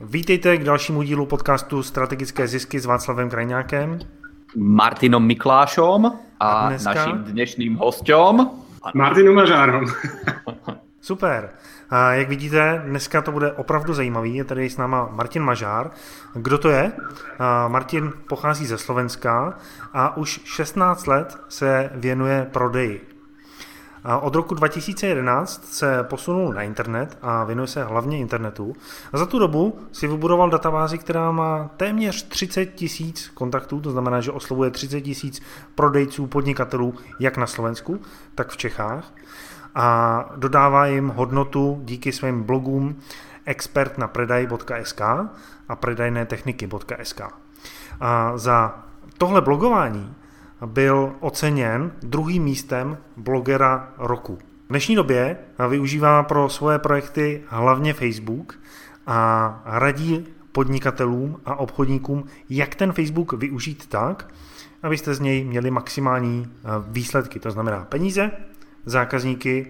Vítejte k dalšímu dílu podcastu Strategické zisky s Václavem Krajňákem. Martinom Miklášom a, a dneska... naším dnešním hostem Martinom Mažárom. Super. A jak vidíte, dneska to bude opravdu zajímavý. Je tady s náma Martin Mažár. Kdo to je? A Martin pochází ze Slovenska a už 16 let se věnuje prodeji. Od roku 2011 se posunul na internet a věnuje se hlavně internetu. A za tu dobu si vybudoval databázi, která má téměř 30 tisíc kontaktů, to znamená, že oslovuje 30 tisíc prodejců, podnikatelů, jak na Slovensku, tak v Čechách. A dodává jim hodnotu díky svým blogům expert na predaj.sk a predajné techniky.sk. A za tohle blogování byl oceněn druhým místem blogera roku. V dnešní době využívá pro svoje projekty hlavně Facebook a radí podnikatelům a obchodníkům, jak ten Facebook využít tak, abyste z něj měli maximální eh, výsledky, to znamená peníze, zákazníky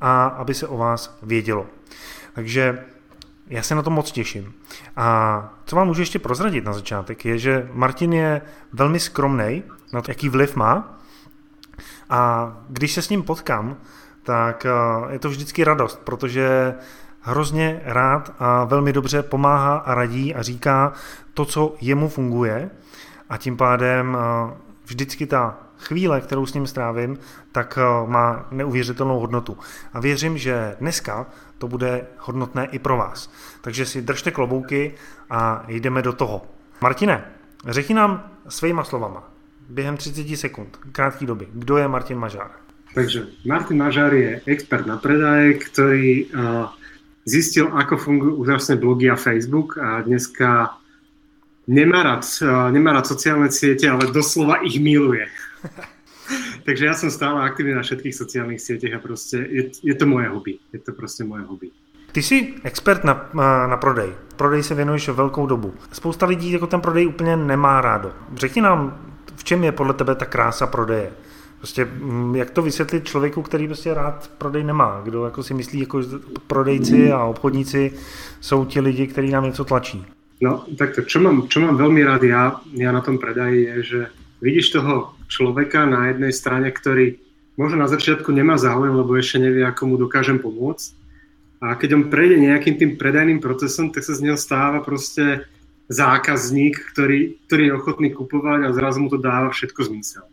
a aby se o vás vědělo. Takže já se na to moc těším. A co vám můžu ještě prozradit na začátek, je, že Martin je velmi skromný na to, jaký vliv má. A když se s ním potkám, tak eh, je to vždycky radost, protože hrozně rád a velmi dobře pomáhá a radí a říká to, co jemu funguje a tím pádem eh, vždycky ta chvíle, kterou s ním strávím, tak eh, má neuvěřitelnou hodnotu. A věřím, že dneska to bude hodnotné i pro vás. Takže si držte klobouky a jdeme do toho. Martine, řekni nám svýma slovama, během 30 sekund, krátké doby, kdo je Martin Mažár? Takže Martin Mažár je expert na predaje, ktorý uh, zistil, ako fungujú úžasné blogy a Facebook a dneska nemá rád, uh, nemá rád sociálne siete, ale doslova ich miluje. Takže ja som stále aktívny na všetkých sociálnych sieťach a proste je, je to moje hobby. Je to proste moje hobby. Ty jsi expert na, na prodej. Prodej se věnuješ velkou dobu. Spousta lidí jako ten prodej úplně nemá rádo. Řekni nám, v čem je podle tebe ta krása prodeje? Prostě mm, jak to vysvětlit člověku, který prostě rád prodej nemá? Kdo jako si myslí, jako prodejci a obchodníci jsou ti lidi, kteří nám něco tlačí? No, takto, čo mám, čo mám veľmi rád ja, ja na tom predaji je, že vidíš toho človeka na jednej strane, ktorý možno na začiatku nemá záujem, lebo ešte nevie, ako mu dokážem pomôcť. A keď on prejde nejakým tým predajným procesom, tak sa z neho stáva proste zákazník, ktorý, ktorý je ochotný kupovať a zrazu mu to dáva všetko zmysel.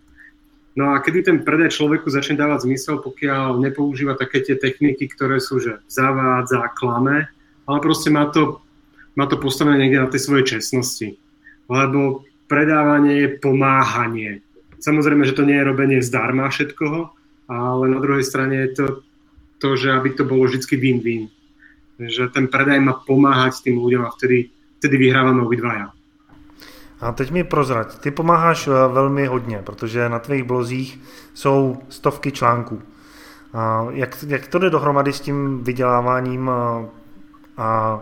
No a kedy ten predaj človeku začne dávať zmysel, pokiaľ nepoužíva také tie techniky, ktoré sú, že zavádza, klame, ale proste má to, má to postavené niekde na tej svojej čestnosti. Lebo predávanie je pomáhanie. Samozrejme, že to nie je robenie zdarma všetkoho, ale na druhej strane je to to, že aby to bolo vždy win-win. Že ten predaj má pomáhať tým ľuďom a vtedy, vtedy vyhrávame obidvaja. A teď mi prozrať, ty pomáháš eh, velmi hodně, protože na tvých blozích jsou stovky článků. A jak, jak to jde dohromady s tím vyděláváním a, eh, a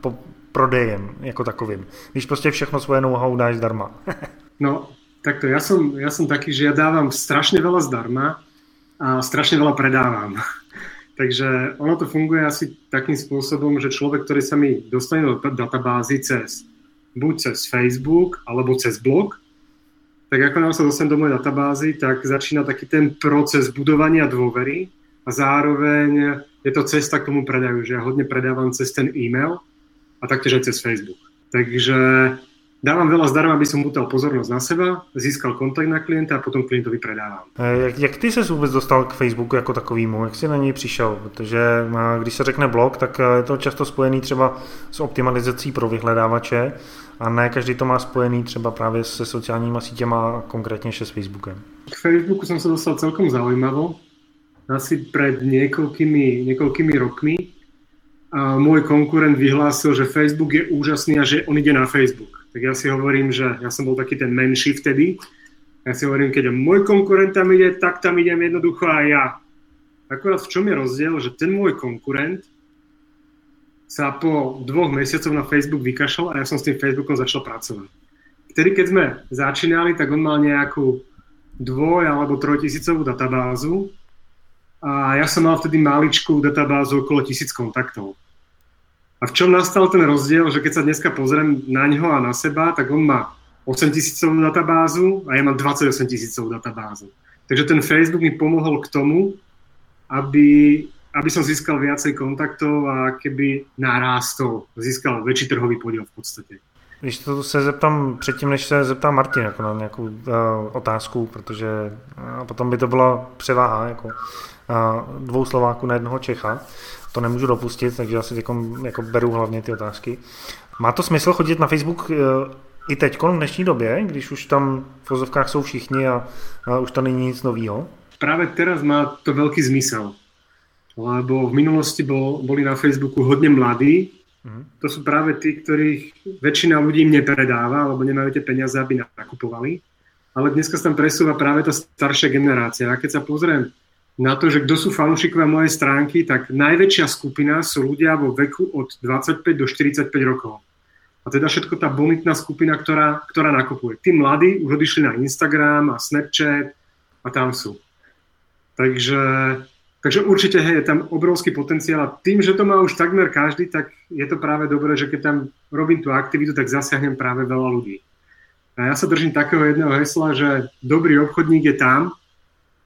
po, prodejem jako takovým. Když prostě všechno svoje know-how dáš zdarma. no, takto, ja som, ja som taký, že ja dávam strašne veľa zdarma a strašne veľa predávam. Takže ono to funguje asi takým spôsobom, že človek, ktorý sa mi dostane do databázy cez buď cez Facebook alebo cez blog, tak ako nám sa dostane do mojej databázy, tak začína taký ten proces budovania dôvery a zároveň je to cesta k tomu predaju, že ja hodne predávam cez ten e-mail, a taktiež aj cez Facebook. Takže dávam veľa zdarma, aby som utal pozornosť na seba, získal kontakt na klienta a potom klientovi predávám. Jak, jak ty se vůbec dostal k Facebooku jako takovýmu? Jak jsi na něj přišel? Protože když se řekne blog, tak je to často spojený třeba s optimalizací pro vyhledávače a ne každý to má spojený třeba právě se sociálníma sítěma, konkrétně s Facebookem. K Facebooku som sa dostal celkom zaujímavo. Asi pred niekoľkými, niekoľkými rokmi môj konkurent vyhlásil, že Facebook je úžasný a že on ide na Facebook. Tak ja si hovorím, že ja som bol taký ten menší vtedy. Ja si hovorím, keď môj konkurent tam ide, tak tam idem jednoducho aj ja. Akorát v čom je rozdiel, že ten môj konkurent sa po dvoch mesiacoch na Facebook vykašľal a ja som s tým Facebookom začal pracovať. Vtedy, keď sme začínali, tak on mal nejakú dvoj- alebo trojtisícovú databázu a ja som mal vtedy maličkú databázu okolo tisíc kontaktov. A v čom nastal ten rozdiel, že keď sa dneska pozriem na ňo a na seba, tak on má 8 tisícovú databázu a ja mám 28 tisícovú databázu. Takže ten Facebook mi pomohol k tomu, aby, aby som získal viacej kontaktov a keby narástol, získal väčší trhový podiel v podstate. Když to se zeptám předtím, než se zeptám Martin jako na nějakou uh, otázku, protože uh, potom by to byla převáha jako dvou Slováků na jednoho Čecha. To nemůžu dopustit, takže já si jako, jako beru hlavně ty otázky. Má to smysl chodit na Facebook uh, i teď, v dnešní době, když už tam v vozovkách jsou všichni a, a už to není nic nového? Práve teraz má to veľký zmysel, lebo v minulosti bol, boli na Facebooku hodne mladí, Mm-hmm. To sú práve tí, ktorých väčšina ľudí im nepredáva, alebo nemajú tie peniaze, aby nakupovali. Ale dneska sa tam presúva práve tá staršia generácia. A keď sa pozriem na to, že kto sú fanúšikovia mojej stránky, tak najväčšia skupina sú ľudia vo veku od 25 do 45 rokov. A teda všetko tá bonitná skupina, ktorá, ktorá nakupuje. Tí mladí už odišli na Instagram a Snapchat a tam sú. Takže Takže určite hej, je tam obrovský potenciál a tým, že to má už takmer každý, tak je to práve dobré, že keď tam robím tú aktivitu, tak zasiahnem práve veľa ľudí. A ja sa držím takého jedného hesla, že dobrý obchodník je tam,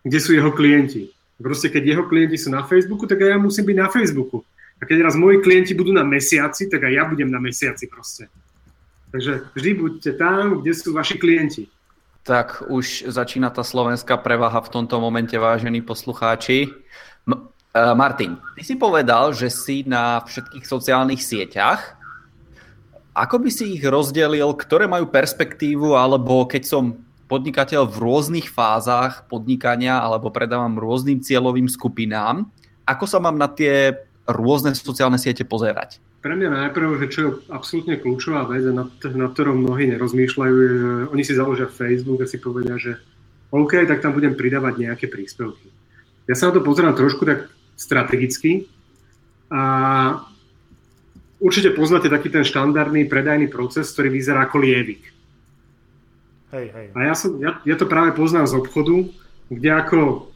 kde sú jeho klienti. Proste keď jeho klienti sú na Facebooku, tak aj ja musím byť na Facebooku. A keď raz moji klienti budú na mesiaci, tak aj ja budem na mesiaci proste. Takže vždy buďte tam, kde sú vaši klienti. Tak už začína tá slovenská prevaha v tomto momente, vážení poslucháči. M- uh, Martin, ty si povedal, že si na všetkých sociálnych sieťach. Ako by si ich rozdelil, ktoré majú perspektívu, alebo keď som podnikateľ v rôznych fázach podnikania alebo predávam rôznym cieľovým skupinám, ako sa mám na tie rôzne sociálne siete pozerať? Pre mňa najprv, že čo je absolútne kľúčová vec, na, na ktorom mnohí nerozmýšľajú, je, že oni si založia Facebook a si povedia, že OK, tak tam budem pridávať nejaké príspevky. Ja sa na to pozerám trošku tak strategicky a určite poznáte taký ten štandardný predajný proces, ktorý vyzerá ako lievik. A ja, som, ja, ja to práve poznám z obchodu, kde ako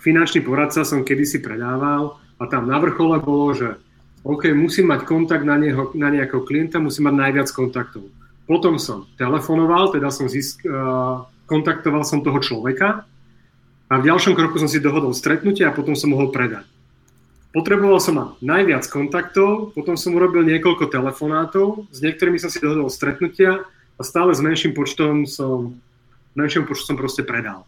finančný poradca som kedysi predával a tam na vrchole bolo, že OK, musím mať kontakt na, neho, na nejakého klienta, musím mať najviac kontaktov. Potom som telefonoval, teda som zisk, uh, kontaktoval som toho človeka a v ďalšom kroku som si dohodol stretnutie a potom som mohol predať. Potreboval som mať najviac kontaktov, potom som urobil niekoľko telefonátov, s niektorými som si dohodol stretnutia a stále s menším počtom som, menším počtom som proste predal.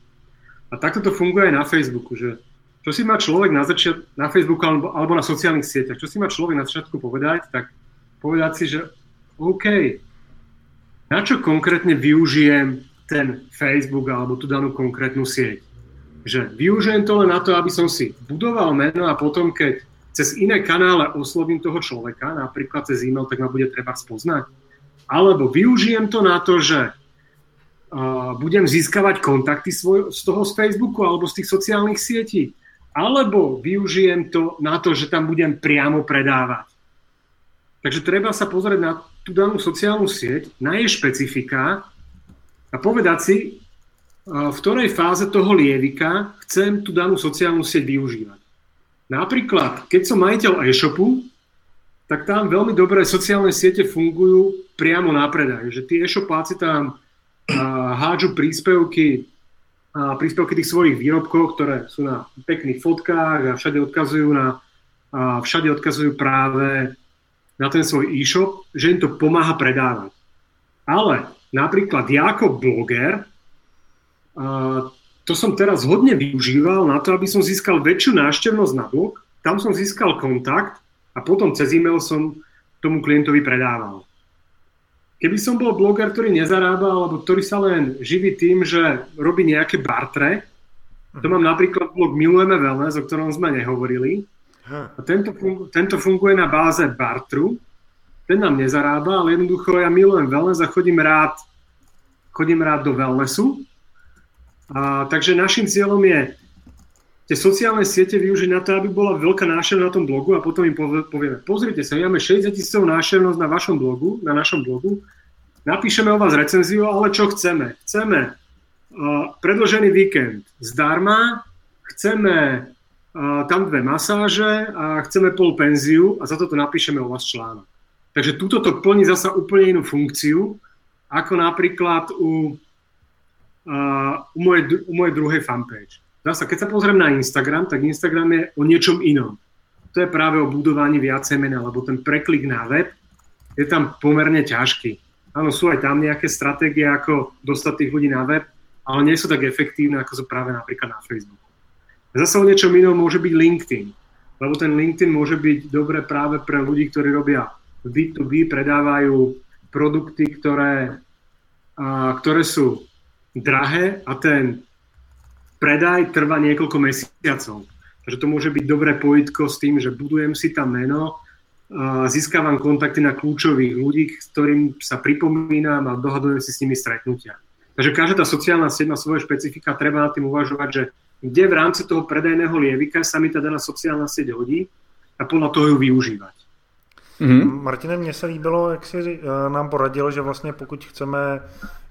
A takto to funguje aj na Facebooku, že čo si má človek na začiatku, na Facebooku alebo, alebo na sociálnych sieťach, čo si má človek na začiatku povedať, tak povedať si, že OK, na čo konkrétne využijem ten Facebook alebo tú danú konkrétnu sieť. Že využijem to len na to, aby som si budoval meno a potom, keď cez iné kanále oslovím toho človeka, napríklad cez e-mail, tak ma bude treba spoznať. Alebo využijem to na to, že uh, budem získavať kontakty svoj, z toho z Facebooku alebo z tých sociálnych sietí alebo využijem to na to, že tam budem priamo predávať. Takže treba sa pozrieť na tú danú sociálnu sieť, na jej špecifika a povedať si, v ktorej fáze toho lievika chcem tú danú sociálnu sieť využívať. Napríklad, keď som majiteľ e-shopu, tak tam veľmi dobré sociálne siete fungujú priamo na predaj. Že tí e-shopáci tam hádžu príspevky príspevky tých svojich výrobkov, ktoré sú na pekných fotkách a všade odkazujú na a všade odkazujú práve na ten svoj e-shop, že im to pomáha predávať. Ale napríklad ja ako bloger, to som teraz hodne využíval na to, aby som získal väčšiu návštevnosť na blog, tam som získal kontakt a potom cez e-mail som tomu klientovi predával. Keby som bol bloger, ktorý nezarába, alebo ktorý sa len živí tým, že robí nejaké bartre, to mám napríklad blog Milujeme wellness, o ktorom sme nehovorili. A tento, fungu, tento funguje na báze bartru. Ten nám nezarába, ale jednoducho ja milujem wellness a chodím rád, chodím rád do wellnessu. A, takže našim cieľom je tie sociálne siete využiť na to, aby bola veľká návštevnosť na tom blogu a potom im povieme, pozrite sa, máme 60 tisícov návštevnosť na vašom blogu, na našom blogu, napíšeme o vás recenziu, ale čo chceme? Chceme uh, predložený víkend zdarma, chceme uh, tam dve masáže a chceme pol penziu a za toto napíšeme o vás článok. Takže túto to plní zasa úplne inú funkciu, ako napríklad u, uh, u, mojej, u mojej druhej fanpage. Zasa, keď sa pozriem na Instagram, tak Instagram je o niečom inom. To je práve o budovaní viacej mena, lebo ten preklik na web je tam pomerne ťažký. Áno, sú aj tam nejaké stratégie, ako dostať tých ľudí na web, ale nie sú tak efektívne, ako sú práve napríklad na Facebooku. Zase o niečom inom môže byť LinkedIn, lebo ten LinkedIn môže byť dobre práve pre ľudí, ktorí robia B2B, predávajú produkty, ktoré, a, ktoré sú drahé a ten predaj trvá niekoľko mesiacov. Takže to môže byť dobré pojitko s tým, že budujem si tam meno, získavam kontakty na kľúčových ľudí, s ktorým sa pripomínam a dohadujem si s nimi stretnutia. Takže každá tá sociálna sieť má svoje špecifika, treba nad tým uvažovať, že kde v rámci toho predajného lievika sa mi tá daná sociálna sieť hodí a podľa toho ju využívať. Mm-hmm. Martine, mně se líbilo, jak si uh, nám poradil, že vlastně pokud chceme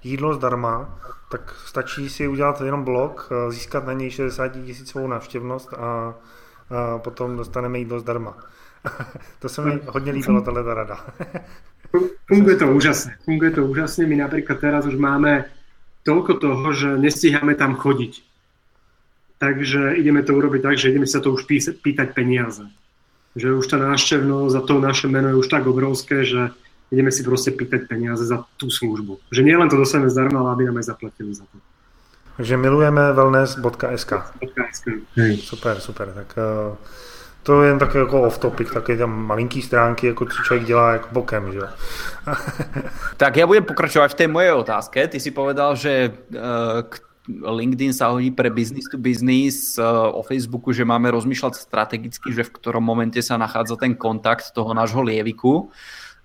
jídlo zdarma, tak stačí si udělat jenom blog, uh, získat na něj 60 tisícovou návštěvnost a uh, potom dostaneme jídlo zdarma. to se mi hodně líbilo, tahle ta rada. Funguje to úžasne. Funguje to úžasne. My napríklad teraz už máme toľko toho, že nestíhame tam chodiť. Takže ideme to urobiť tak, že ideme sa to už pýtať peniaze že už tá návštevnosť za to naše meno je už tak obrovské, že ideme si proste pýtať peniaze za tú službu. Že nie len to dostaneme zdarma, ale aby nám aj zaplatili za to. Takže milujeme wellness.sk. Super, super. Tak uh, to je jen také jako off topic, také tam malinký stránky, jako co člověk dělá jako bokem, že Tak ja budem pokračovať v tej mojej otázke. Ty si povedal, že uh, LinkedIn sa hodí pre business to business, eh, o Facebooku, že máme rozmýšľať strategicky, že v ktorom momente sa nachádza ten kontakt toho nášho lieviku.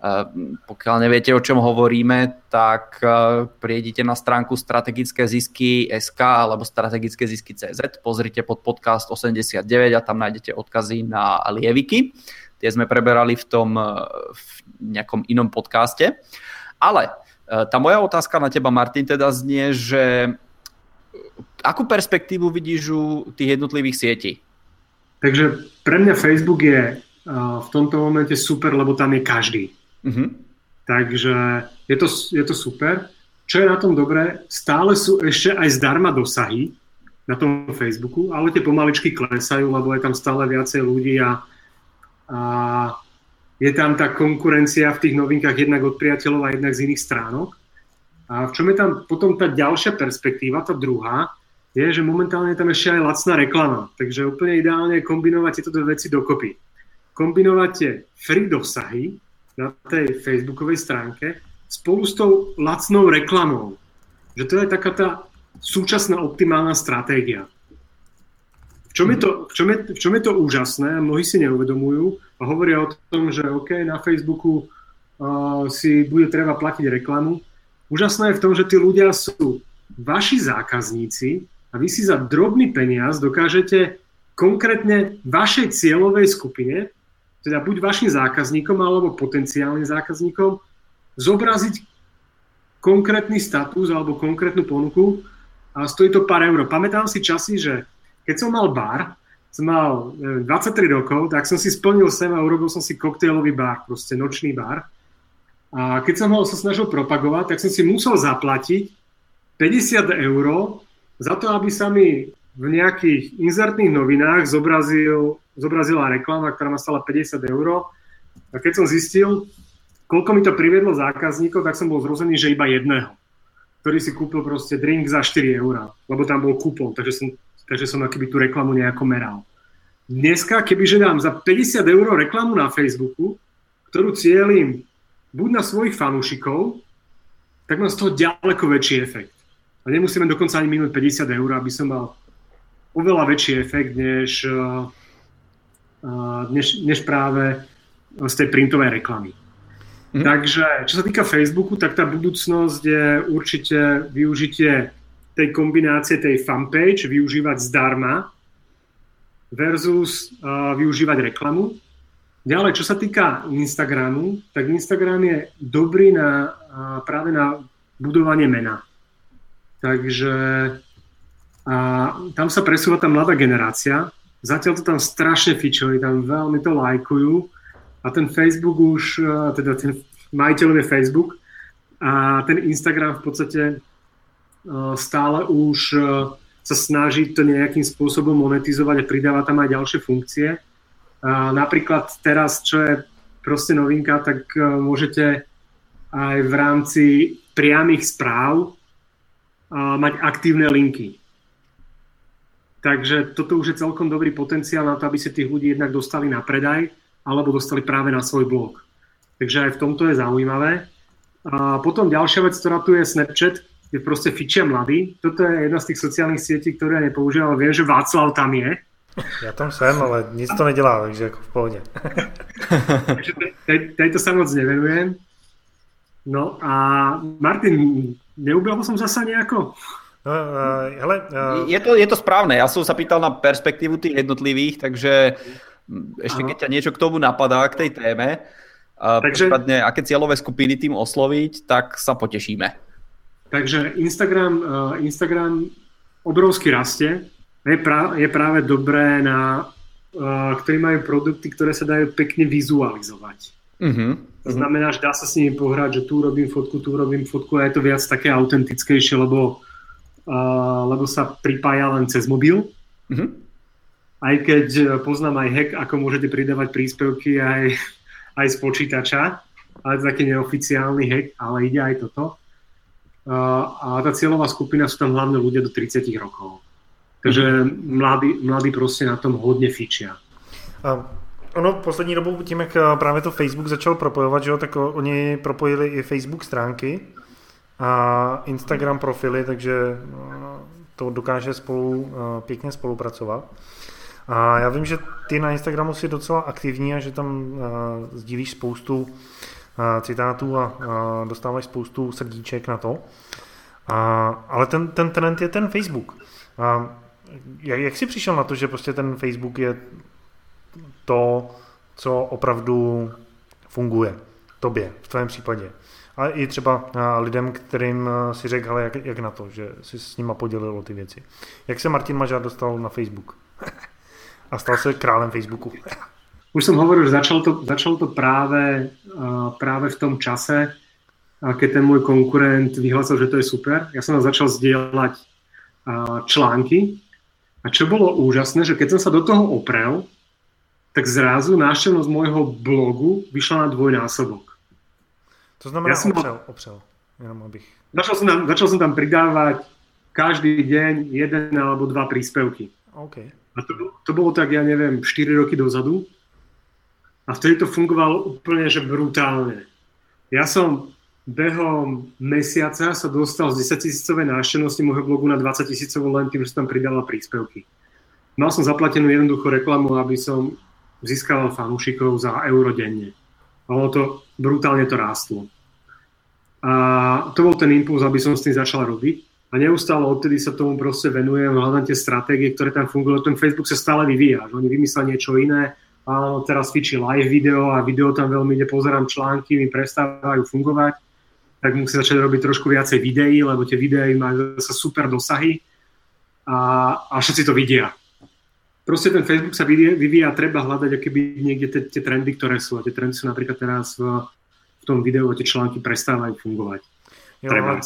Eh, pokiaľ neviete, o čom hovoríme, tak eh, prijedite na stránku strategické zisky SK alebo strategické zisky CZ, pozrite pod podcast 89 a tam nájdete odkazy na lieviky. Tie sme preberali v tom v nejakom inom podcaste. Ale tá moja otázka na teba, Martin, teda znie, že akú perspektívu vidíš u tých jednotlivých sietí? Takže pre mňa Facebook je v tomto momente super, lebo tam je každý. Uh-huh. Takže je to, je to super. Čo je na tom dobré, stále sú ešte aj zdarma dosahy na tom Facebooku, ale tie pomaličky klesajú, lebo je tam stále viacej ľudí a, a je tam tá konkurencia v tých novinkách jednak od priateľov a jednak z iných stránok. A v čom je tam potom tá ďalšia perspektíva, tá druhá, je, že momentálne tam ešte aj lacná reklama. Takže úplne ideálne je kombinovať tieto dve veci dokopy. Kombinovať free dosahy na tej facebookovej stránke spolu s tou lacnou reklamou. Že to je taká tá súčasná optimálna stratégia. V čom, je to, v, čom je, v čom je to úžasné a mnohí si neuvedomujú a hovoria o tom, že OK, na Facebooku uh, si bude treba platiť reklamu, Úžasné je v tom, že tí ľudia sú vaši zákazníci a vy si za drobný peniaz dokážete konkrétne vašej cieľovej skupine, teda buď vašim zákazníkom alebo potenciálnym zákazníkom, zobraziť konkrétny status alebo konkrétnu ponuku a stojí to pár eur. Pamätám si časy, že keď som mal bar, som mal neviem, 23 rokov, tak som si splnil sem a urobil som si koktejlový bar, proste nočný bar. A keď som ho sa snažil propagovať, tak som si musel zaplatiť 50 eur za to, aby sa mi v nejakých inzertných novinách zobrazil, zobrazila reklama, ktorá ma stala 50 eur. A keď som zistil, koľko mi to priviedlo zákazníkov, tak som bol zrozený, že iba jedného, ktorý si kúpil proste drink za 4 eur, lebo tam bol kúpon, takže som, takže som akýby tú reklamu nejako meral. Dneska, kebyže dám za 50 eur reklamu na Facebooku, ktorú cieľim buď na svojich fanúšikov, tak mám z toho ďaleko väčší efekt. A nemusíme dokonca ani minúť 50 eur, aby som mal oveľa väčší efekt, než, uh, než, než práve z tej printovej reklamy. Mm. Takže čo sa týka Facebooku, tak tá budúcnosť je určite využitie tej kombinácie tej fanpage, využívať zdarma versus uh, využívať reklamu. Ďalej, čo sa týka Instagramu, tak Instagram je dobrý na, práve na budovanie mena. Takže a tam sa presúva tá mladá generácia. Zatiaľ to tam strašne fičujú, tam veľmi to lajkujú. A ten Facebook už, teda ten majiteľ je Facebook a ten Instagram v podstate stále už sa snaží to nejakým spôsobom monetizovať a pridáva tam aj ďalšie funkcie. Napríklad teraz, čo je proste novinka, tak môžete aj v rámci priamých správ mať aktívne linky. Takže toto už je celkom dobrý potenciál na to, aby sa tých ľudí jednak dostali na predaj alebo dostali práve na svoj blog. Takže aj v tomto je zaujímavé. A potom ďalšia vec, ktorá tu je Snapchat, je proste fičia mladý. Toto je jedna z tých sociálnych sietí, ktoré ja nepoužívam, ale viem, že Václav tam je. Já tam jsem, ale nic to nedělá, takže jako v pohodě. takže tejto sa moc nevenujem. No a Martin, neubehol som zasa nejako? No, uh, hele, uh... je, to, je to správne, ja som sa pýtal na perspektívu tých jednotlivých, takže ešte keď ťa niečo k tomu napadá, k tej téme, uh, takže... prípadne aké cieľové skupiny tým osloviť, tak sa potešíme. Takže Instagram, uh, Instagram obrovsky rastie, je, pra, je práve dobré na, uh, ktorí majú produkty, ktoré sa dajú pekne vizualizovať. Uh-huh. To znamená, že dá sa s nimi pohrať, že tu robím fotku, tu robím fotku a je to viac také autentickejšie, lebo, uh, lebo sa pripája len cez mobil. Uh-huh. Aj keď e, poznám aj hack, ako môžete pridávať príspevky aj, aj z počítača, ale taký neoficiálny hack, ale ide aj toto. Uh, a tá cieľová skupina sú tam hlavne ľudia do 30 rokov. Takže mladí, mladí proste na tom hodne fičia. Ono poslední dobou tím, jak eh, právě to Facebook začal propojovat, že jo, tak oni propojili i Facebook stránky a Instagram profily, takže eh, to dokáže spolu eh, pěkně spolupracovat. A já vím, že ty na Instagramu jsi docela aktivní a že tam sdílíš spoustu citátů a dostáváš spoustu srdíček na to. A, ale ten, ten trend je ten Facebook. A jak, jak jsi přišel na to, že prostě ten Facebook je to, co opravdu funguje tobě, v tvém případě. A i třeba lidem, kterým si řekl, ale jak, jak na to, že si s nima podělil o ty věci. Jak se Martin Mažár dostal na Facebook? A stal se králem Facebooku. Už som hovoril, že začalo to, začalo to práve, práve v tom čase, keď ten môj konkurent vyhlásil, že to je super. Ja som začal zdieľať články a čo bolo úžasné, že keď som sa do toho oprel, tak zrazu návštevnosť môjho blogu vyšla na dvojnásobok. To znamená ja som opřel, opřel. Jenom abych... Začal som, tam, začal som tam pridávať každý deň jeden alebo dva príspevky. Okay. A to, to bolo tak, ja neviem, 4 roky dozadu. A vtedy to fungovalo úplne, že brutálne. Ja som behom mesiaca sa dostal z 10 tisícovej návštevnosti môjho blogu na 20 tisícovú len tým, že som tam pridával príspevky. Mal som zaplatenú jednoduchú reklamu, aby som získaval fanúšikov za euro denne. Ono to, brutálne to rástlo. A to bol ten impuls, aby som s tým začal robiť. A neustále odtedy sa tomu proste venujem, hľadám tie stratégie, ktoré tam fungujú. Ten Facebook sa stále vyvíja, že oni vymyslia niečo iné. A teraz fičí live video a video tam veľmi ide, pozerám články, mi prestávajú fungovať. Tak musí začať robiť trošku viacej videí, lebo tie videí majú zase super dosahy a, a všetci to vidia proste ten Facebook sa vyvíja a treba hľadať keby niekde tie, tie trendy, ktoré sú. A tie trendy sú napríklad teraz v, v tom videu, tie články prestávajú fungovať. Jo, treba.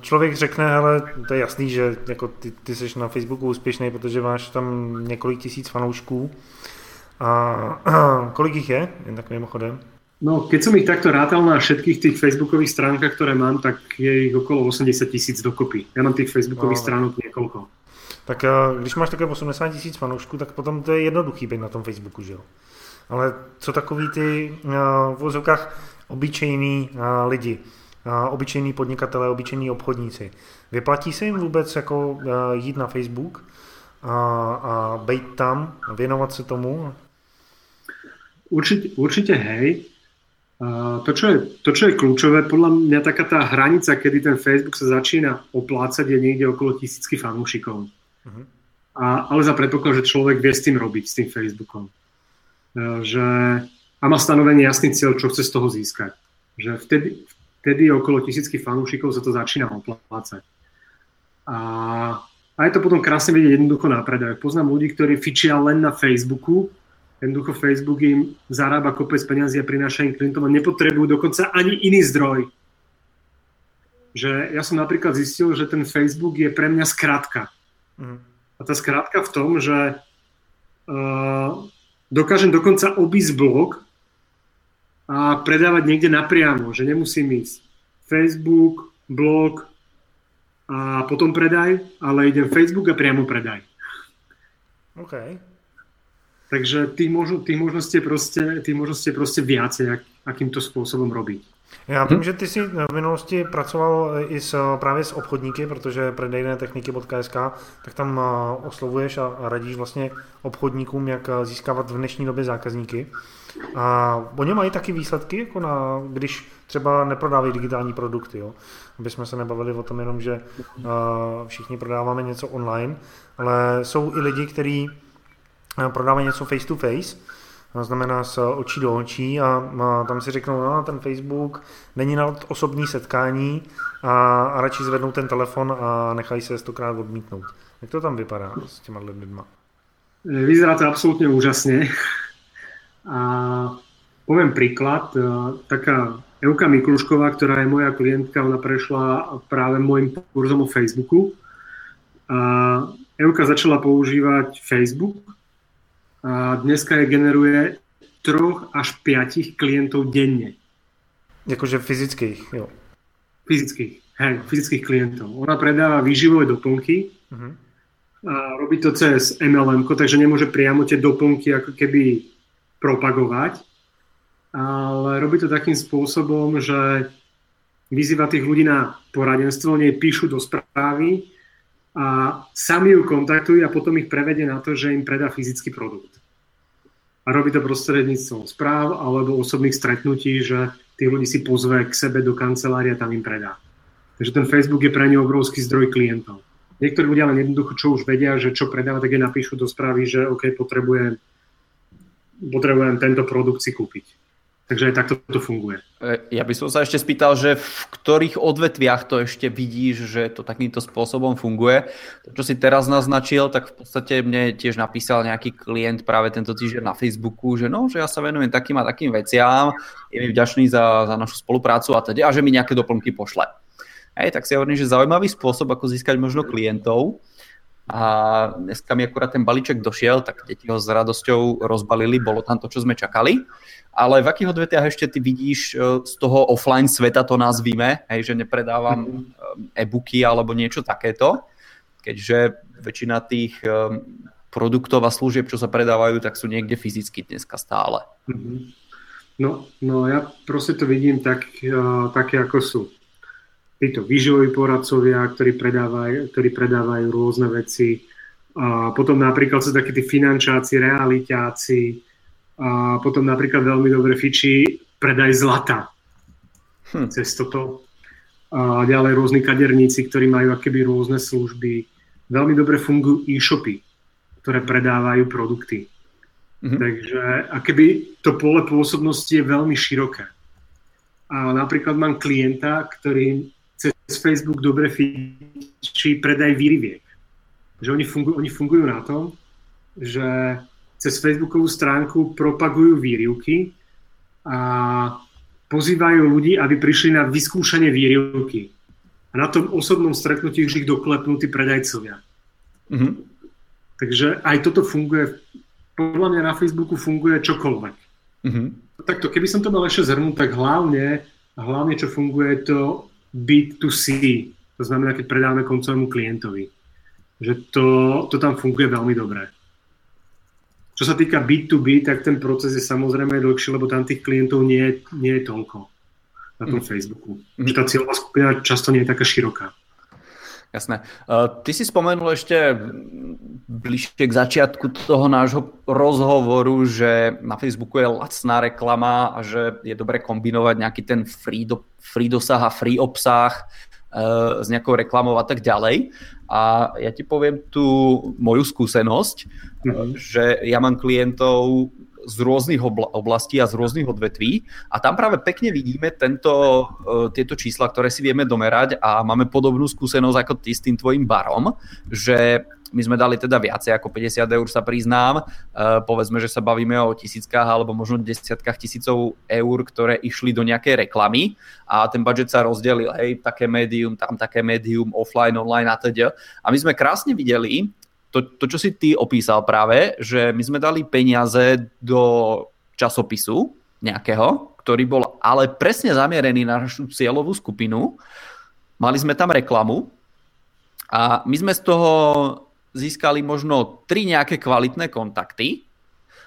Člověk řekne, ale to je jasný, že jako ty, ty jsi na Facebooku úspěšný, protože máš tam několik tisíc fanoušků. A, a kolik jich je, jen tak mimochodem? No, keď som ich takto rátal na všetkých tých facebookových stránkach, ktoré mám, tak je ich okolo 80 tisíc dokopy. Ja mám tých facebookových no, stránok niekoľko. Tak eh, když máš také 80 tisíc fanoušků, tak potom to je jednoduchý být na tom Facebooku, že jo? Ale co takový ty uh, v vozovkách obyčejný uh, lidi, obyčejní podnikatelé, obyčejní obchodníci. Vyplatí se jim vůbec jako jít na Facebook a, a být tam, věnovat se tomu? Určite, určite hej. To, čo je, to, čo je kľúčové, podľa mňa taká tá hranica, kedy ten Facebook sa začína oplácať, je niekde okolo tisícky fanúšikov. Uh-huh. A, ale za predpoklad, že človek vie s tým robiť, s tým Facebookom. E, že, a má stanovený jasný cieľ, čo chce z toho získať. Že vtedy, vtedy okolo tisícky fanúšikov sa to začína oplácať. A, a je to potom krásne vidieť jednoducho na predaj. Poznám ľudí, ktorí fičia len na Facebooku Jednoducho Facebook im zarába kopec peniazy a prináša im klientom a nepotrebujú dokonca ani iný zdroj. Že ja som napríklad zistil, že ten Facebook je pre mňa skratka. Mm. A tá skratka v tom, že uh, dokážem dokonca obísť blog a predávať niekde napriamo, že nemusím ísť Facebook, blog a potom predaj, ale idem Facebook a priamo predaj. OK. Takže tých, možno, tých možností je proste, tých možností je proste viacej, ak, akýmto spôsobom robiť. Já vím, že ty si v minulosti pracoval i s, právě s obchodníky, protože predejné techniky.sk, tak tam oslovuješ a, radíš vlastně obchodníkům, jak získávat v dnešní době zákazníky. A oni mají taky výsledky, jako na, když třeba neprodávají digitální produkty, jo? aby jsme se nebavili o tom jenom, že uh, všichni prodáváme něco online, ale jsou i lidi, kteří prodávají něco face to face, to znamená z očí do očí a, tam si řeknou, no ten Facebook není na osobní setkání a, a radši zvednou ten telefon a nechají se stokrát odmítnout. Jak to tam vypadá s těma lidma? Vyzerá to absolútne úžasne. A poviem príklad. Taká Euka Miklušková, ktorá je moja klientka, ona prešla práve môjim kurzom o Facebooku. A Euka začala používať Facebook a dneska je generuje troch až piatich klientov denne. Jakože fyzických, jo. Fyzických, hej, fyzických klientov. Ona predáva výživové doplnky uh-huh. a robí to cez MLM, takže nemôže priamo tie doplnky ako keby propagovať, ale robí to takým spôsobom, že vyzýva tých ľudí na poradenstvo, nie píšu do správy a sami ju kontaktujú a potom ich prevedie na to, že im predá fyzický produkt. A robí to prostredníctvom správ alebo osobných stretnutí, že tých ľudí si pozve k sebe do kancelárie a tam im predá. Takže ten Facebook je pre ňu obrovský zdroj klientov. Niektorí ľudia len jednoducho, čo už vedia, že čo predáva, tak je napíšu do správy, že OK, potrebujem, potrebujem tento produkt si kúpiť. Takže aj takto to funguje. E, ja by som sa ešte spýtal, že v ktorých odvetviach to ešte vidíš, že to takýmto spôsobom funguje. To, čo si teraz naznačil, tak v podstate mne tiež napísal nejaký klient práve tento týždeň na Facebooku, že no, že ja sa venujem takým a takým veciam, je mi vďačný za, za našu spoluprácu a teda, a že mi nejaké doplnky pošle. Hej, tak si hovorím, že zaujímavý spôsob, ako získať možno klientov. A dneska mi akurát ten balíček došiel, tak deti ho s radosťou rozbalili, bolo tam to, čo sme čakali ale v akých odvetiach ešte ty vidíš e, z toho offline sveta to nazvíme, hej, že nepredávam mm-hmm. e-booky alebo niečo takéto, keďže väčšina tých e, produktov a služieb, čo sa predávajú, tak sú niekde fyzicky dneska stále. Mm-hmm. No, no ja proste to vidím tak, také, ako sú. Títo výživoví poradcovia, ktorí predávajú, ktorí predávajú rôzne veci. A potom napríklad sú takí tí finančáci, realitáci, a potom napríklad veľmi dobre fičí predaj zlata hm. cez toto. A ďalej rôzni kaderníci, ktorí majú akéby rôzne služby. Veľmi dobre fungujú e-shopy, ktoré predávajú produkty. Mm-hmm. Takže akéby to pole pôsobnosti je veľmi široké. A napríklad mám klienta, ktorý Facebook dobre fičí predaj výriviek. Že oni fungujú, oni fungujú na tom, že cez Facebookovú stránku propagujú výrivky a pozývajú ľudí, aby prišli na vyskúšanie výrivky. A na tom osobnom stretnutí už ich doklepnú tí predajcovia. Mm-hmm. Takže aj toto funguje, podľa mňa na Facebooku funguje čokoľvek. Mm-hmm. Takto, keby som to mal ešte zhrnúť, tak hlavne, hlavne čo funguje to B2C, to znamená, keď predávame koncovému klientovi. Že to, to tam funguje veľmi dobre. Čo sa týka B2B, tak ten proces je samozrejme dlhší, lebo tam tých klientov nie, nie je toľko na tom mm. Facebooku. Mm. Že tá cieľová skupina často nie je taká široká. Jasné. Uh, ty si spomenul ešte bližšie k začiatku toho nášho rozhovoru, že na Facebooku je lacná reklama a že je dobre kombinovať nejaký ten free, do, free dosah a free obsah uh, s nejakou reklamou a tak ďalej. A ja ti poviem tú moju skúsenosť, mm-hmm. že ja mám klientov z rôznych oblastí a z rôznych odvetví a tam práve pekne vidíme tento, tieto čísla, ktoré si vieme domerať a máme podobnú skúsenosť ako ty s tým tvojim barom, že my sme dali teda viacej ako 50 eur sa priznám. Uh, povedzme, že sa bavíme o tisíckach alebo možno desiatkách tisícov eur, ktoré išli do nejakej reklamy a ten budget sa rozdelil, hej, také médium, tam také médium, offline, online a teda. A my sme krásne videli, to, to, čo si ty opísal práve, že my sme dali peniaze do časopisu nejakého, ktorý bol ale presne zamierený na našu cieľovú skupinu. Mali sme tam reklamu a my sme z toho získali možno tri nejaké kvalitné kontakty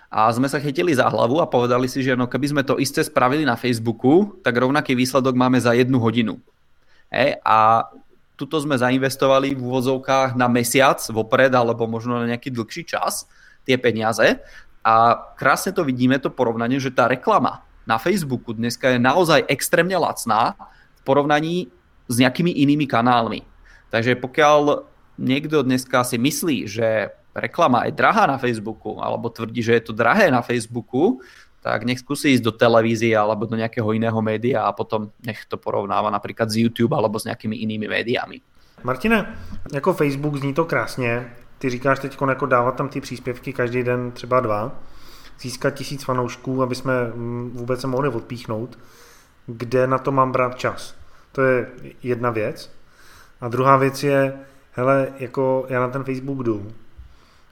a sme sa chytili za hlavu a povedali si, že no keby sme to isté spravili na Facebooku, tak rovnaký výsledok máme za jednu hodinu. E, a tuto sme zainvestovali v úvozovkách na mesiac vopred alebo možno na nejaký dlhší čas tie peniaze a krásne to vidíme, to porovnanie, že tá reklama na Facebooku dneska je naozaj extrémne lacná v porovnaní s nejakými inými kanálmi. Takže pokiaľ niekto dneska si myslí, že reklama je drahá na Facebooku, alebo tvrdí, že je to drahé na Facebooku, tak nech skúsi ísť do televízie alebo do nejakého iného média a potom nech to porovnáva napríklad z YouTube alebo s nejakými inými médiami. Martine, jako Facebook zní to krásně. Ty říkáš teď jako dávat tam ty příspěvky každý den třeba dva, získat tisíc fanoušků, aby jsme mm, vůbec se mohli odpíchnout. Kde na to mám brát čas? To je jedna věc. A druhá věc je, hele, jako já na ten Facebook jdu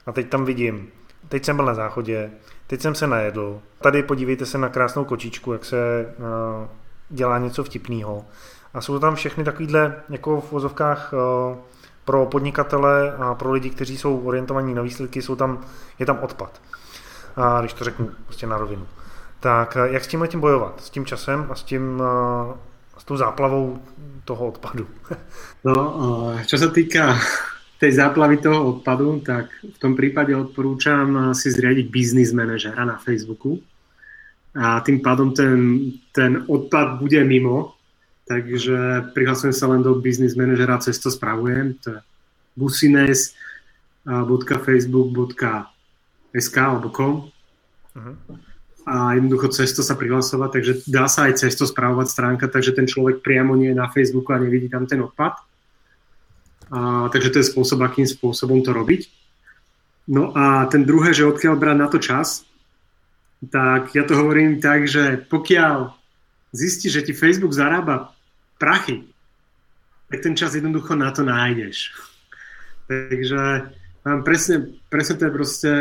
a teď tam vidím, teď jsem byl na záchodě, teď jsem se najedl, tady podívejte se na krásnou kočičku, jak se uh, dělá něco vtipného. A jsou tam všechny takovýhle jako v vozovkách uh, pro podnikatele a pro lidi, kteří jsou orientovaní na výsledky, jsou tam, je tam odpad. A když to řeknu prostě na rovinu. Tak eh, jak s tím tím bojovat? S tím časem a s tím s tou záplavou toho odpadu? No, čo sa týka tej záplavy toho odpadu, tak v tom prípade odporúčam si zriadiť biznis manažera na Facebooku a tým pádom ten, ten odpad bude mimo, takže prihlasujem sa len do biznis manažera, cez to spravujem, to je busines.facebook.sk alebo com. Uh-huh a jednoducho cesto sa prihlasovať, takže dá sa aj cesto správovať stránka, takže ten človek priamo nie je na Facebooku a nevidí tam ten odpad. A, takže to je spôsob, akým spôsobom to robiť. No a ten druhé, že odkiaľ brať na to čas, tak ja to hovorím tak, že pokiaľ zistíš, že ti Facebook zarába prachy, tak ten čas jednoducho na to nájdeš. Takže mám presne, presne to je proste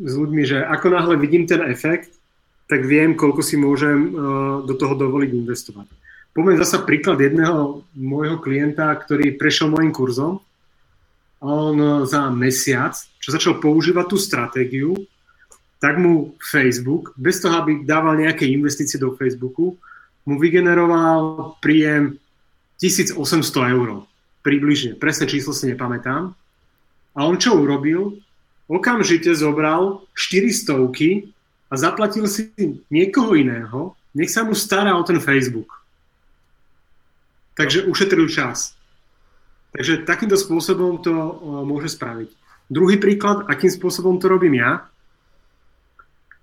s ľuďmi, že ako náhle vidím ten efekt, tak viem, koľko si môžem uh, do toho dovoliť investovať. Poviem zasa príklad jedného môjho klienta, ktorý prešiel môjim kurzom. On za mesiac, čo začal používať tú stratégiu, tak mu Facebook, bez toho, aby dával nejaké investície do Facebooku, mu vygeneroval príjem 1800 eur. Približne. Presné číslo si nepamätám. A on čo urobil? Okamžite zobral 400 a zaplatil si niekoho iného, nech sa mu stará o ten Facebook. Takže ušetril čas. Takže takýmto spôsobom to môže spraviť. Druhý príklad, akým spôsobom to robím ja.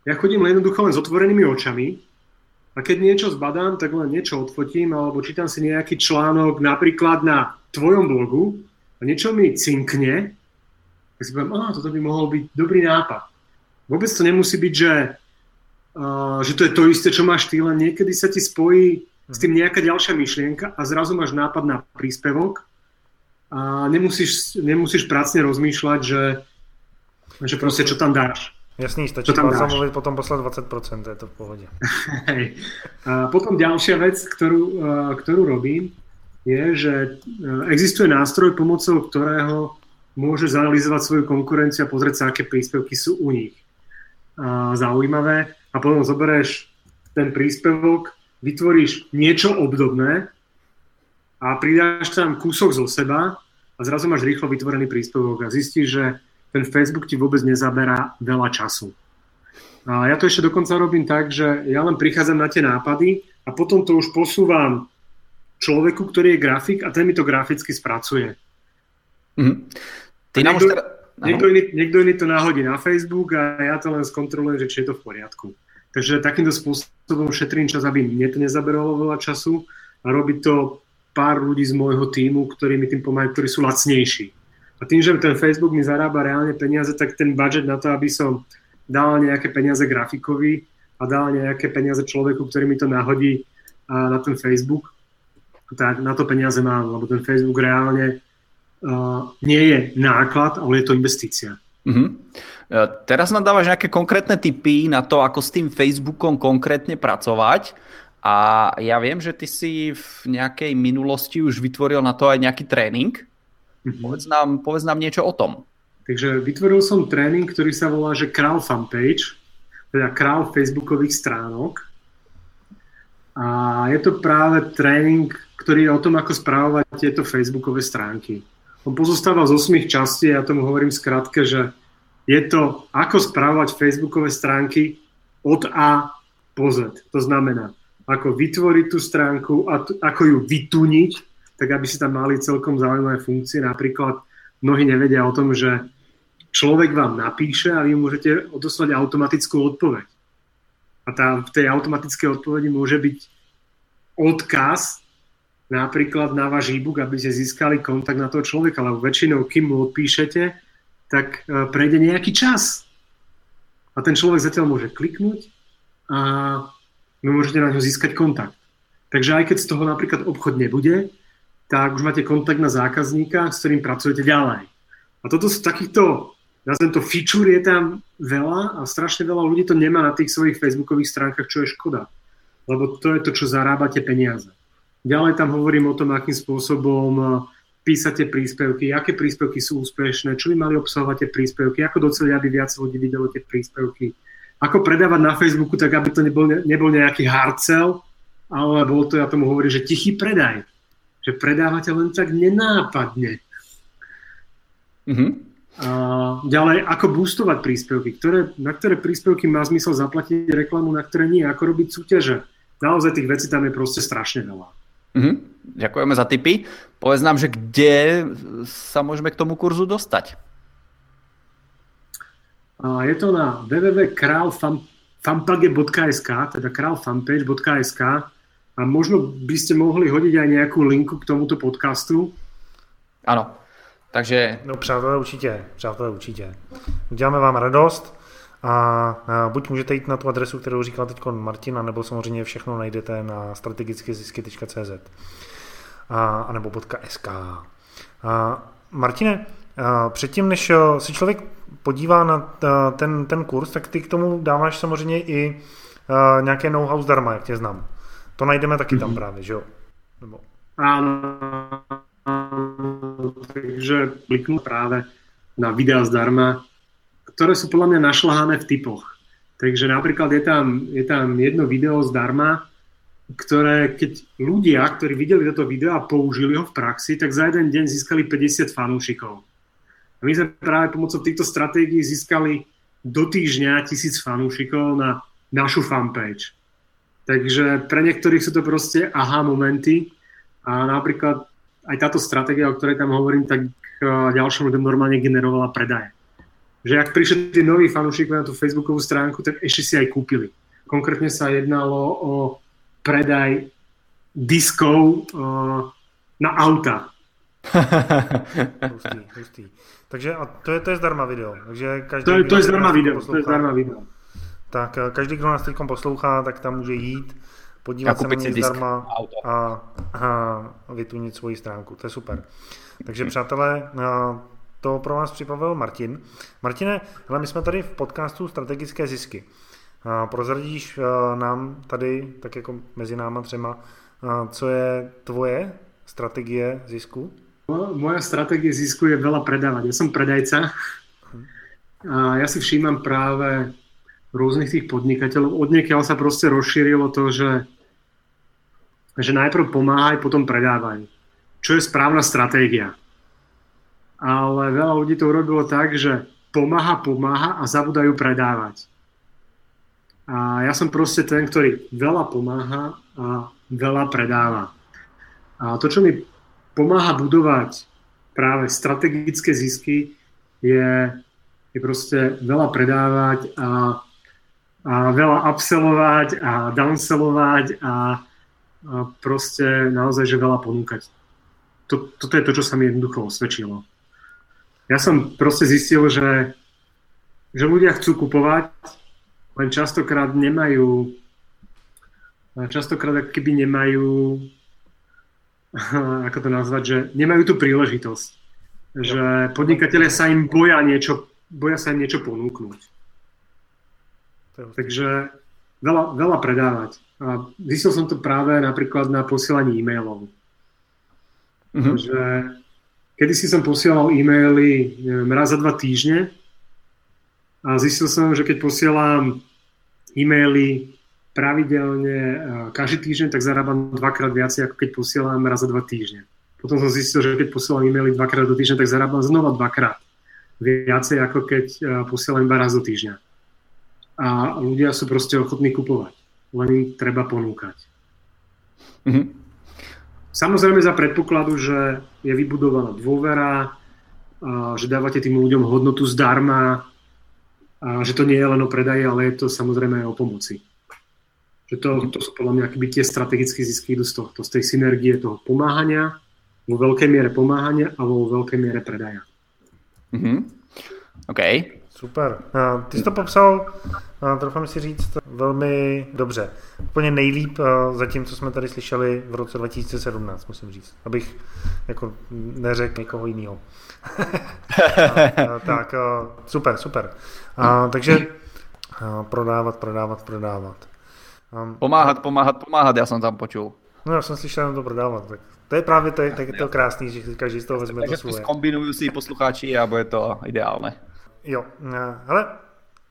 Ja chodím len jednoducho len s otvorenými očami a keď niečo zbadám, tak len niečo odfotím alebo čítam si nejaký článok napríklad na tvojom blogu a niečo mi cinkne, tak si poviem, aha, toto by mohol byť dobrý nápad. Vôbec to nemusí byť, že že to je to isté, čo máš ty, len niekedy sa ti spojí s tým nejaká ďalšia myšlienka a zrazu máš nápad na príspevok a nemusíš, nemusíš prácne rozmýšľať, že, že proste čo tam dáš. Jasný, stačí tam zamluvit, potom poslať 20%, je to v pohode. Hej. A potom ďalšia vec, ktorú, ktorú robím, je, že existuje nástroj, pomocou ktorého môže zanalizovať svoju konkurenciu a pozrieť sa, aké príspevky sú u nich zaujímavé a potom zoberieš ten príspevok, vytvoríš niečo obdobné a pridáš tam kúsok zo seba a zrazu máš rýchlo vytvorený príspevok a zistíš, že ten Facebook ti vôbec nezaberá veľa času. A ja to ešte dokonca robím tak, že ja len prichádzam na tie nápady a potom to už posúvam človeku, ktorý je grafik a ten mi to graficky spracuje. Mm-hmm. Ty nám už teda Niekto iný, niekto iný to náhodí na Facebook a ja to len skontrolujem, že či je to v poriadku. Takže takýmto spôsobom šetrím čas, aby mne to nezaberalo veľa času a robiť to pár ľudí z môjho týmu, ktorí mi tým pomáhajú, ktorí sú lacnejší. A tým, že ten Facebook mi zarába reálne peniaze, tak ten budget na to, aby som dal nejaké peniaze grafikovi a dal nejaké peniaze človeku, ktorý mi to nahodí na ten Facebook, tak na to peniaze mám, lebo ten Facebook reálne uh, nie je náklad, ale je to investícia. Uh-huh. Teraz nám dávaš nejaké konkrétne tipy na to, ako s tým Facebookom konkrétne pracovať. A ja viem, že ty si v nejakej minulosti už vytvoril na to aj nejaký tréning. Uh-huh. Povedz, nám, povedz nám niečo o tom. Takže vytvoril som tréning, ktorý sa volá, že Král fanpage, teda král facebookových stránok. A je to práve tréning, ktorý je o tom, ako správovať tieto facebookové stránky. On pozostáva z 8 častí, ja tomu hovorím skrátke, že je to, ako správať facebookové stránky od A po Z. To znamená, ako vytvoriť tú stránku, a ako ju vytuniť, tak aby si tam mali celkom zaujímavé funkcie. Napríklad mnohí nevedia o tom, že človek vám napíše a vy môžete odoslať automatickú odpoveď. A tá, v tej automatickej odpovedi môže byť odkaz napríklad na váš e-book, aby ste získali kontakt na toho človeka, lebo väčšinou, kým mu odpíšete, tak e, prejde nejaký čas. A ten človek zatiaľ môže kliknúť a vy môžete na ňo získať kontakt. Takže aj keď z toho napríklad obchod nebude, tak už máte kontakt na zákazníka, s ktorým pracujete ďalej. A toto sú takýchto, nazvem to feature je tam veľa a strašne veľa ľudí to nemá na tých svojich facebookových stránkach, čo je škoda. Lebo to je to, čo zarábate peniaze. Ďalej tam hovorím o tom, akým spôsobom eh, písate príspevky, aké príspevky sú úspešné, čo by mali obsahovať tie príspevky, ako doceliť, aby viac ľudí videlo tie príspevky, ako predávať na Facebooku, tak aby to nebol, nebol nejaký hard sell, ale bol to, ja tomu hovorím, že tichý predaj. Že predávate len tak nenápadne. Mm-hmm. A ďalej, ako boostovať príspevky, ktoré, na ktoré príspevky má zmysel zaplatiť reklamu, na ktoré nie, ako robiť súťaže. Naozaj tých vecí tam je proste strašne veľa. Mm-hmm. Ďakujeme za tipy. Povedz nám, že kde sa môžeme k tomu kurzu dostať? Je to na www.kralfampage.sk, teda kralfanpage.sk a možno by ste mohli hodiť aj nejakú linku k tomuto podcastu. Áno, takže... No přátelé určitě, přátelé určitě. Uděláme vám radost a buď můžete jít na tu adresu, kterou říkal teď Martina, nebo samozřejmě všechno najdete na strategickyzisky.cz a, nebo .sk. A, Martine, a předtím, než si člověk podívá na ten, ten kurz, tak ty k tomu dáváš samozřejmě i nějaké know-how zdarma, jak tě znám. To najdeme taky tam mhm. právě, že jo? Nebo... Áno, takže kliknu práve na videa zdarma ktoré sú podľa mňa našľahané v typoch. Takže napríklad je tam, je tam jedno video zdarma, ktoré keď ľudia, ktorí videli toto video a použili ho v praxi, tak za jeden deň získali 50 fanúšikov. A my sme práve pomocou týchto stratégií získali do týždňa tisíc fanúšikov na našu fanpage. Takže pre niektorých sú to proste aha momenty a napríklad aj táto stratégia, o ktorej tam hovorím, tak ďalším ľuďom normálne generovala predaje že ak prišli tí noví fanúšikovia na tú facebookovú stránku, tak ešte si aj kúpili. Konkrétne sa jednalo o predaj diskov uh, na auta. hustý, hustý. Takže a to je, to je zdarma video. Takže každý, to, je, to je zdarma video. To je zdarma video. Tak eh, každý, kdo nás teď poslouchá, tak tam může jít, podívat se na něj zdarma a, a vytunit svoji stránku. To je super. Takže přátelé, eh, to pro vás připravil Martin. Martine, hele, my jsme tady v podcastu Strategické zisky. Prozradíš nám tady, tak jako mezi náma třema, co je tvoje strategie zisku? Moja strategie zisku je veľa predávať. Ja som predajca a ja si všímam práve rôznych tých podnikateľov. Od sa proste rozšírilo to, že, že najprv pomáhaj, potom predávaj. Čo je správna stratégia? ale veľa ľudí to urobilo tak, že pomáha, pomáha a zabudajú predávať. A ja som proste ten, ktorý veľa pomáha a veľa predáva. A to, čo mi pomáha budovať práve strategické zisky, je, je proste veľa predávať a, a veľa upsellovať a downsellovať a, a proste naozaj, že veľa ponúkať. To, toto je to, čo sa mi jednoducho osvedčilo. Ja som proste zistil, že, že ľudia chcú kupovať, len častokrát nemajú častokrát keby nemajú ako to nazvať, že nemajú tú príležitosť. Že podnikatelia sa im boja niečo, boja sa im niečo ponúknuť. Takže veľa, veľa predávať. A zistil som to práve napríklad na posielaní e-mailov. Mm-hmm. Že kedy si som posielal e-maily neviem, raz za dva týždne a zistil som, že keď posielam e-maily pravidelne každý týždeň, tak zarábam dvakrát viacej, ako keď posielam raz za dva týždne. Potom som zistil, že keď posielam e-maily dvakrát do týždňa, tak zarábam znova dvakrát viacej, ako keď posielam iba raz do týždňa. A ľudia sú proste ochotní kupovať. Len im treba ponúkať. Mm-hmm. Samozrejme za predpokladu, že je vybudovaná dôvera, že dávate tým ľuďom hodnotu zdarma, a že to nie je len o predaji, ale je to samozrejme aj o pomoci. Že to, to sú podľa mňa akoby tie strategické zisky idú z tohto, z tej synergie toho pomáhania, vo veľkej miere pomáhania a vo veľkej miere predaja. Mm-hmm. OK. Super. Ty jsi to popsal, troufám si říct, velmi dobře. Úplně nejlíp za tím, co jsme tady slyšeli v roce 2017, musím říct. Abych jako neřekl někoho jiného. tak, super, super. A, takže prodávat, prodávat, prodávat. Pomáhat, pomáhat, pomáhat, já jsem tam počul. No já jsem slyšel jenom to prodávat, tak to je právě to, tak je to krásný, že každý z toho vezme Takže to svoje. kombinují si posluchači a bude to ideálne. Jo, ale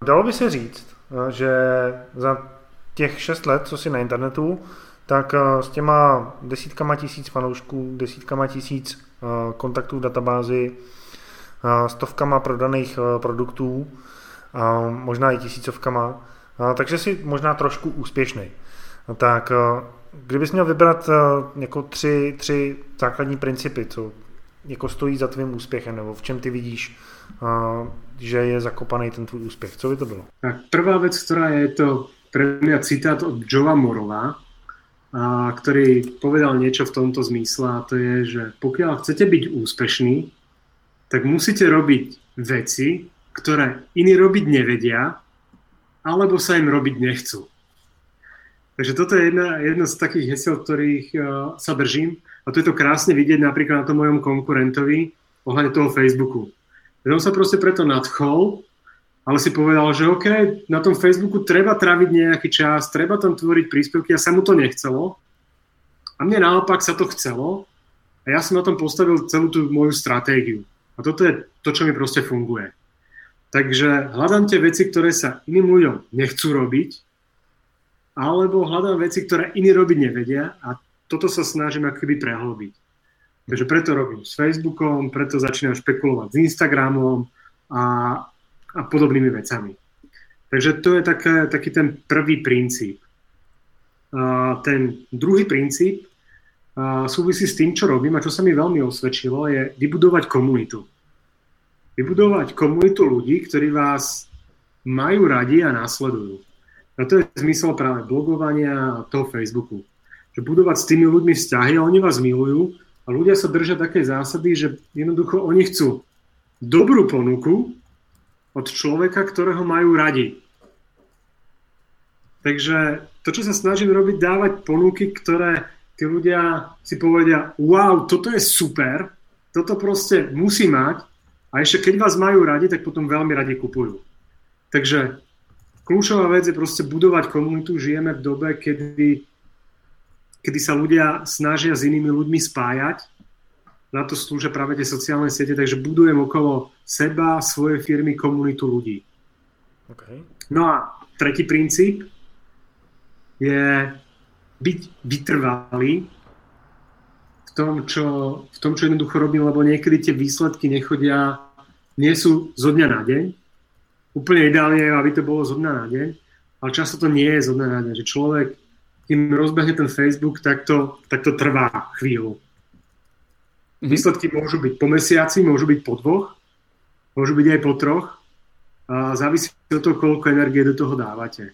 dalo by se říct, že za těch šest let, co si na internetu, tak s těma desítkama tisíc fanoušků, desítkama tisíc kontaktů v databázi, stovkama prodaných produktů, možná i tisícovkama, takže si možná trošku úspěšný. Tak kdybys měl vybrat jako tři, tři základní principy, co jako stojí za tvým úspěchem, nebo v čem ty vidíš, že je zakopaný ten tvůj úspěch. Co by to bylo? Tak prvá věc, která je to pre mňa citát od Jova Morova, a, ktorý povedal niečo v tomto zmysle a to je, že pokiaľ chcete byť úspešní, tak musíte robiť veci, ktoré iní robiť nevedia, alebo sa im robiť nechcú. Takže toto je jedna, jedna z takých hesiel, ktorých uh, sa držím. A tu je to krásne vidieť napríklad na tom mojom konkurentovi ohľadne toho Facebooku. Že on sa proste preto nadchol, ale si povedal, že OK, na tom Facebooku treba traviť nejaký čas, treba tam tvoriť príspevky a sa mu to nechcelo. A mne naopak sa to chcelo a ja som na tom postavil celú tú moju stratégiu. A toto je to, čo mi proste funguje. Takže hľadám tie veci, ktoré sa iným ľuďom nechcú robiť, alebo hľadám veci, ktoré iní robiť nevedia a toto sa snažím akoby prehlbiť. Takže preto robím s Facebookom, preto začínam špekulovať s Instagramom a, a podobnými vecami. Takže to je také, taký ten prvý princíp. A ten druhý princíp a súvisí s tým, čo robím a čo sa mi veľmi osvedčilo, je vybudovať komunitu vybudovať komunitu ľudí, ktorí vás majú radi a následujú. A to je zmysel práve blogovania a toho Facebooku. Že budovať s tými ľuďmi vzťahy a oni vás milujú a ľudia sa držia také zásady, že jednoducho oni chcú dobrú ponuku od človeka, ktorého majú radi. Takže to, čo sa snažím robiť, dávať ponuky, ktoré tí ľudia si povedia, wow, toto je super, toto proste musí mať a ešte keď vás majú radi, tak potom veľmi radi kupujú. Takže kľúčová vec je proste budovať komunitu. Žijeme v dobe, kedy, kedy sa ľudia snažia s inými ľuďmi spájať. Na to slúžia práve tie sociálne siete, takže budujem okolo seba, svojej firmy, komunitu ľudí. Okay. No a tretí princíp je byť vytrvalý v tom, čo, v tom, čo jednoducho robím, lebo niekedy tie výsledky nechodia, nie sú zo dňa na deň. Úplne ideálne je, aby to bolo zo dňa na deň, ale často to nie je zo dňa na deň, že človek, kým rozbehne ten Facebook, tak to, tak to trvá chvíľu. Mm-hmm. Výsledky môžu byť po mesiaci, môžu byť po dvoch, môžu byť aj po troch. A závisí od toho, koľko energie do toho dávate.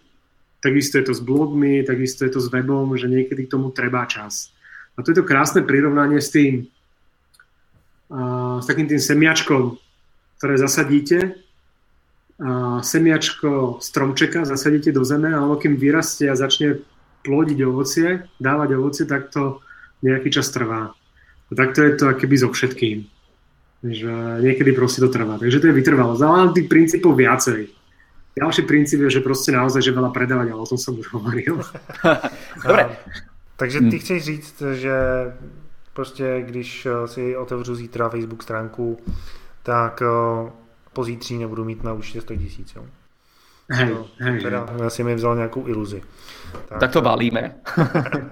Takisto je to s blogmi, takisto je to s webom, že niekedy k tomu treba čas. A to je to krásne prirovnanie s tým, a, s takým tým semiačkom, ktoré zasadíte. A semiačko stromčeka zasadíte do zeme a ono kým vyrastie a začne plodiť ovocie, dávať ovocie, tak to nejaký čas trvá. A takto je to akéby so všetkým. Že niekedy proste to trvá. Takže to je vytrvalosť. Ale tých princípov viacej. Ďalší princíp je, že proste naozaj, že veľa predávať, ale o tom som už hovoril. Dobre. Takže ty hm. chceš říct, že prostě když eh, si otevřu zítra Facebook stránku, tak eh, pozítří nebudu mít na účtě 100 tisíc? Hej, no, hej, teda já si mi vzal nějakou iluzi. Tak, tak to balíme.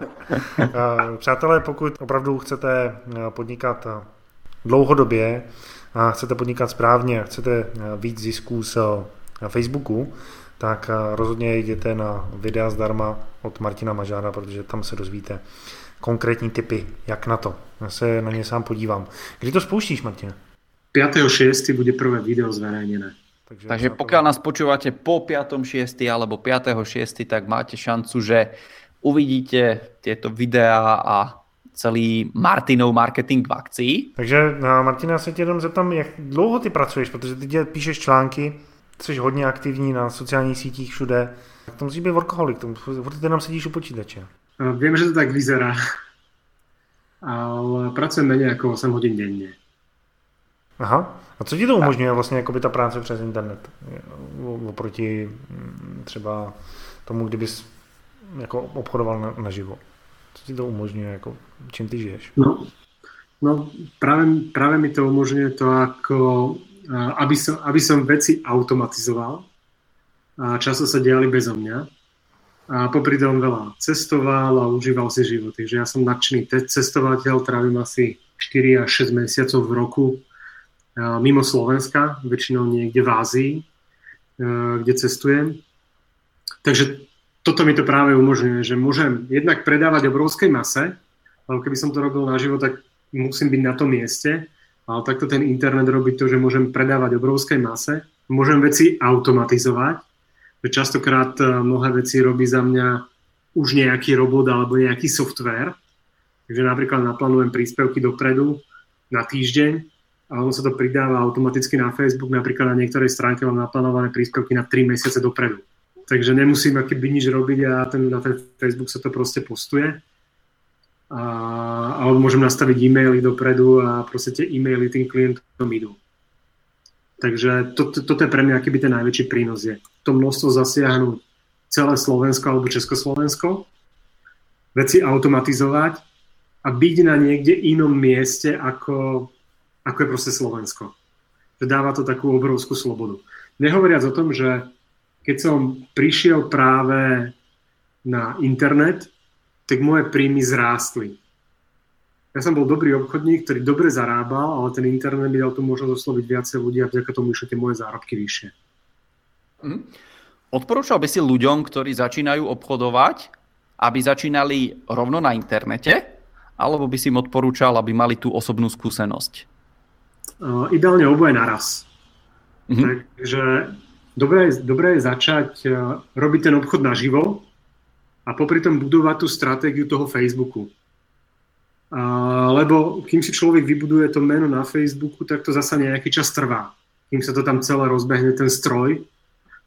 Přátelé, pokud opravdu chcete podnikat dlouhodobě a chcete podnikat správně a chcete víc zisků z Facebooku, tak rozhodně jděte na videa zdarma od Martina Mažára, protože tam se dozvíte konkrétní typy, jak na to. Já se na ně sám podívám. Kdy to spouštíš, Martin? 5.6. bude prvé video zverejnené. Takže, Takže pokiaľ nás počúvate po 5.6. alebo 5.6., tak máte šancu, že uvidíte tieto videá a celý Martinov marketing v akcii. Takže Martina, se tě jenom zeptám, jak dlouho ty pracuješ, protože ty píšeš články, jsi hodně aktivní na sociálních sítích všude. To musí být workoholik, to furt jenom sedíš u počítače. Viem, že to tak vyzerá, ale pracujem menej ako 8 hodín denne. Aha. A co ti to umožňuje vlastně jakoby ta práce přes internet? Oproti mm, třeba tomu, kdybys jako obchodoval na, naživo. Co ti to umožňuje? Jako, čím ty žiješ? No, no práve, práve mi to umožňuje to, ako, aby som, aby som veci automatizoval. A často sa diali bezo mňa a popri tom veľa cestoval a užíval si život. Takže ja som nadšený cestovateľ, trávim asi 4 až 6 mesiacov v roku mimo Slovenska, väčšinou niekde v Ázii, kde cestujem. Takže toto mi to práve umožňuje, že môžem jednak predávať obrovskej mase, ale keby som to robil na život, tak musím byť na tom mieste, ale takto ten internet robí to, že môžem predávať obrovskej mase, môžem veci automatizovať, častokrát e, mnohé veci robí za mňa už nejaký robot alebo nejaký software. Takže napríklad naplánujem príspevky dopredu na týždeň a ono sa to pridáva automaticky na Facebook. Napríklad na niektorej stránke mám naplánované príspevky na 3 mesiace dopredu. Takže nemusím akýby nič robiť a ten, na ten Facebook sa to proste postuje. A, alebo môžem nastaviť e-maily dopredu a proste tie e-maily tým klientom idú. Takže to, to, toto je pre mňa akýby ten najväčší prínos je. To množstvo zasiahnuť celé Slovensko alebo Československo, veci automatizovať a byť na niekde inom mieste, ako, ako je proste Slovensko. Že dáva to takú obrovskú slobodu. Nehovoriac o tom, že keď som prišiel práve na internet, tak moje príjmy zrástli ja som bol dobrý obchodník, ktorý dobre zarábal, ale ten internet mi dal tu možnosť osloviť viacej ľudí a vďaka tomu išli tie moje zárobky vyššie. Mm. Odporúčal by si ľuďom, ktorí začínajú obchodovať, aby začínali rovno na internete, alebo by si im odporúčal, aby mali tú osobnú skúsenosť? Uh, ideálne oboje naraz. Mm-hmm. Takže dobré, dobré je začať uh, robiť ten obchod naživo a popri tom budovať tú stratégiu toho Facebooku lebo kým si človek vybuduje to meno na Facebooku, tak to zasa nejaký čas trvá. Kým sa to tam celé rozbehne ten stroj,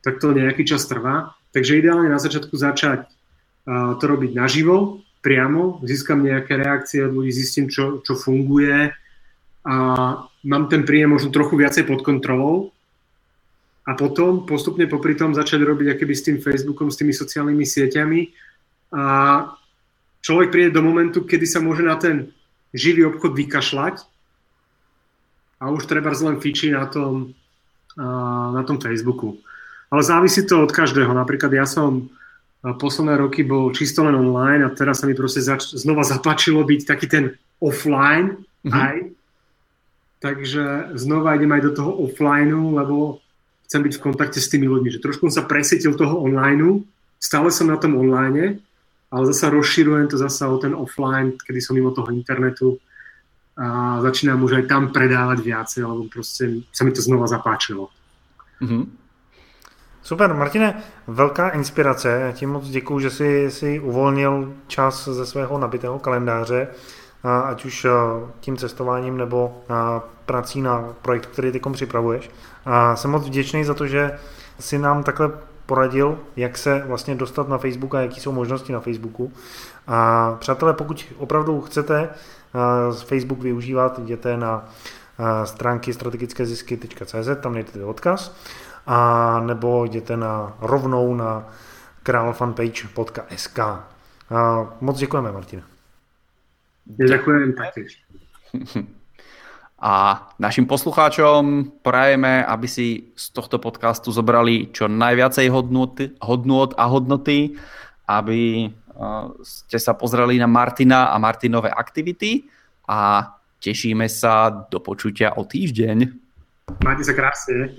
tak to nejaký čas trvá. Takže ideálne na začiatku začať to robiť naživo, priamo, získam nejaké reakcie od ľudí, zistím, čo, čo funguje a mám ten príjem možno trochu viacej pod kontrolou a potom postupne popri tom začať robiť akéby s tým Facebookom, s tými sociálnymi sieťami a človek príde do momentu, kedy sa môže na ten živý obchod vykašľať a už treba len fičí na tom, na tom Facebooku. Ale závisí to od každého. Napríklad ja som posledné roky bol čisto len online a teraz sa mi proste zač- znova zapáčilo byť taký ten offline mm-hmm. aj. Takže znova idem aj do toho offlineu, lebo chcem byť v kontakte s tými ľuďmi. Že trošku sa presietil toho online, stále som na tom online, ale zasa rozširujem to zasa o ten offline, kedy som mimo toho internetu a začínam už aj tam predávať viacej, lebo proste sa mi to znova zapáčilo. Mm-hmm. Super, Martine, velká inspirace. Já ti moc děkuji, že jsi, jsi uvolnil čas ze svého nabitého kalendáře, ať už tím cestováním nebo prací na projekt, který ty připravuješ. A jsem moc vděčný za to, že si nám takhle poradil, jak se vlastně dostat na Facebook a jaký jsou možnosti na Facebooku. A přátelé, pokud opravdu chcete Facebook využívat, jděte na stránky strategickézisky.cz, tam najdete odkaz, a nebo jděte na rovnou na králfanpage.sk. Moc děkujeme, Martina. Ďakujem taktiež. A našim poslucháčom prajeme, aby si z tohto podcastu zobrali čo najviacej hodnoty, hodnot a hodnoty, aby ste sa pozreli na Martina a Martinové aktivity a tešíme sa do počutia o týždeň. Majte sa krásne.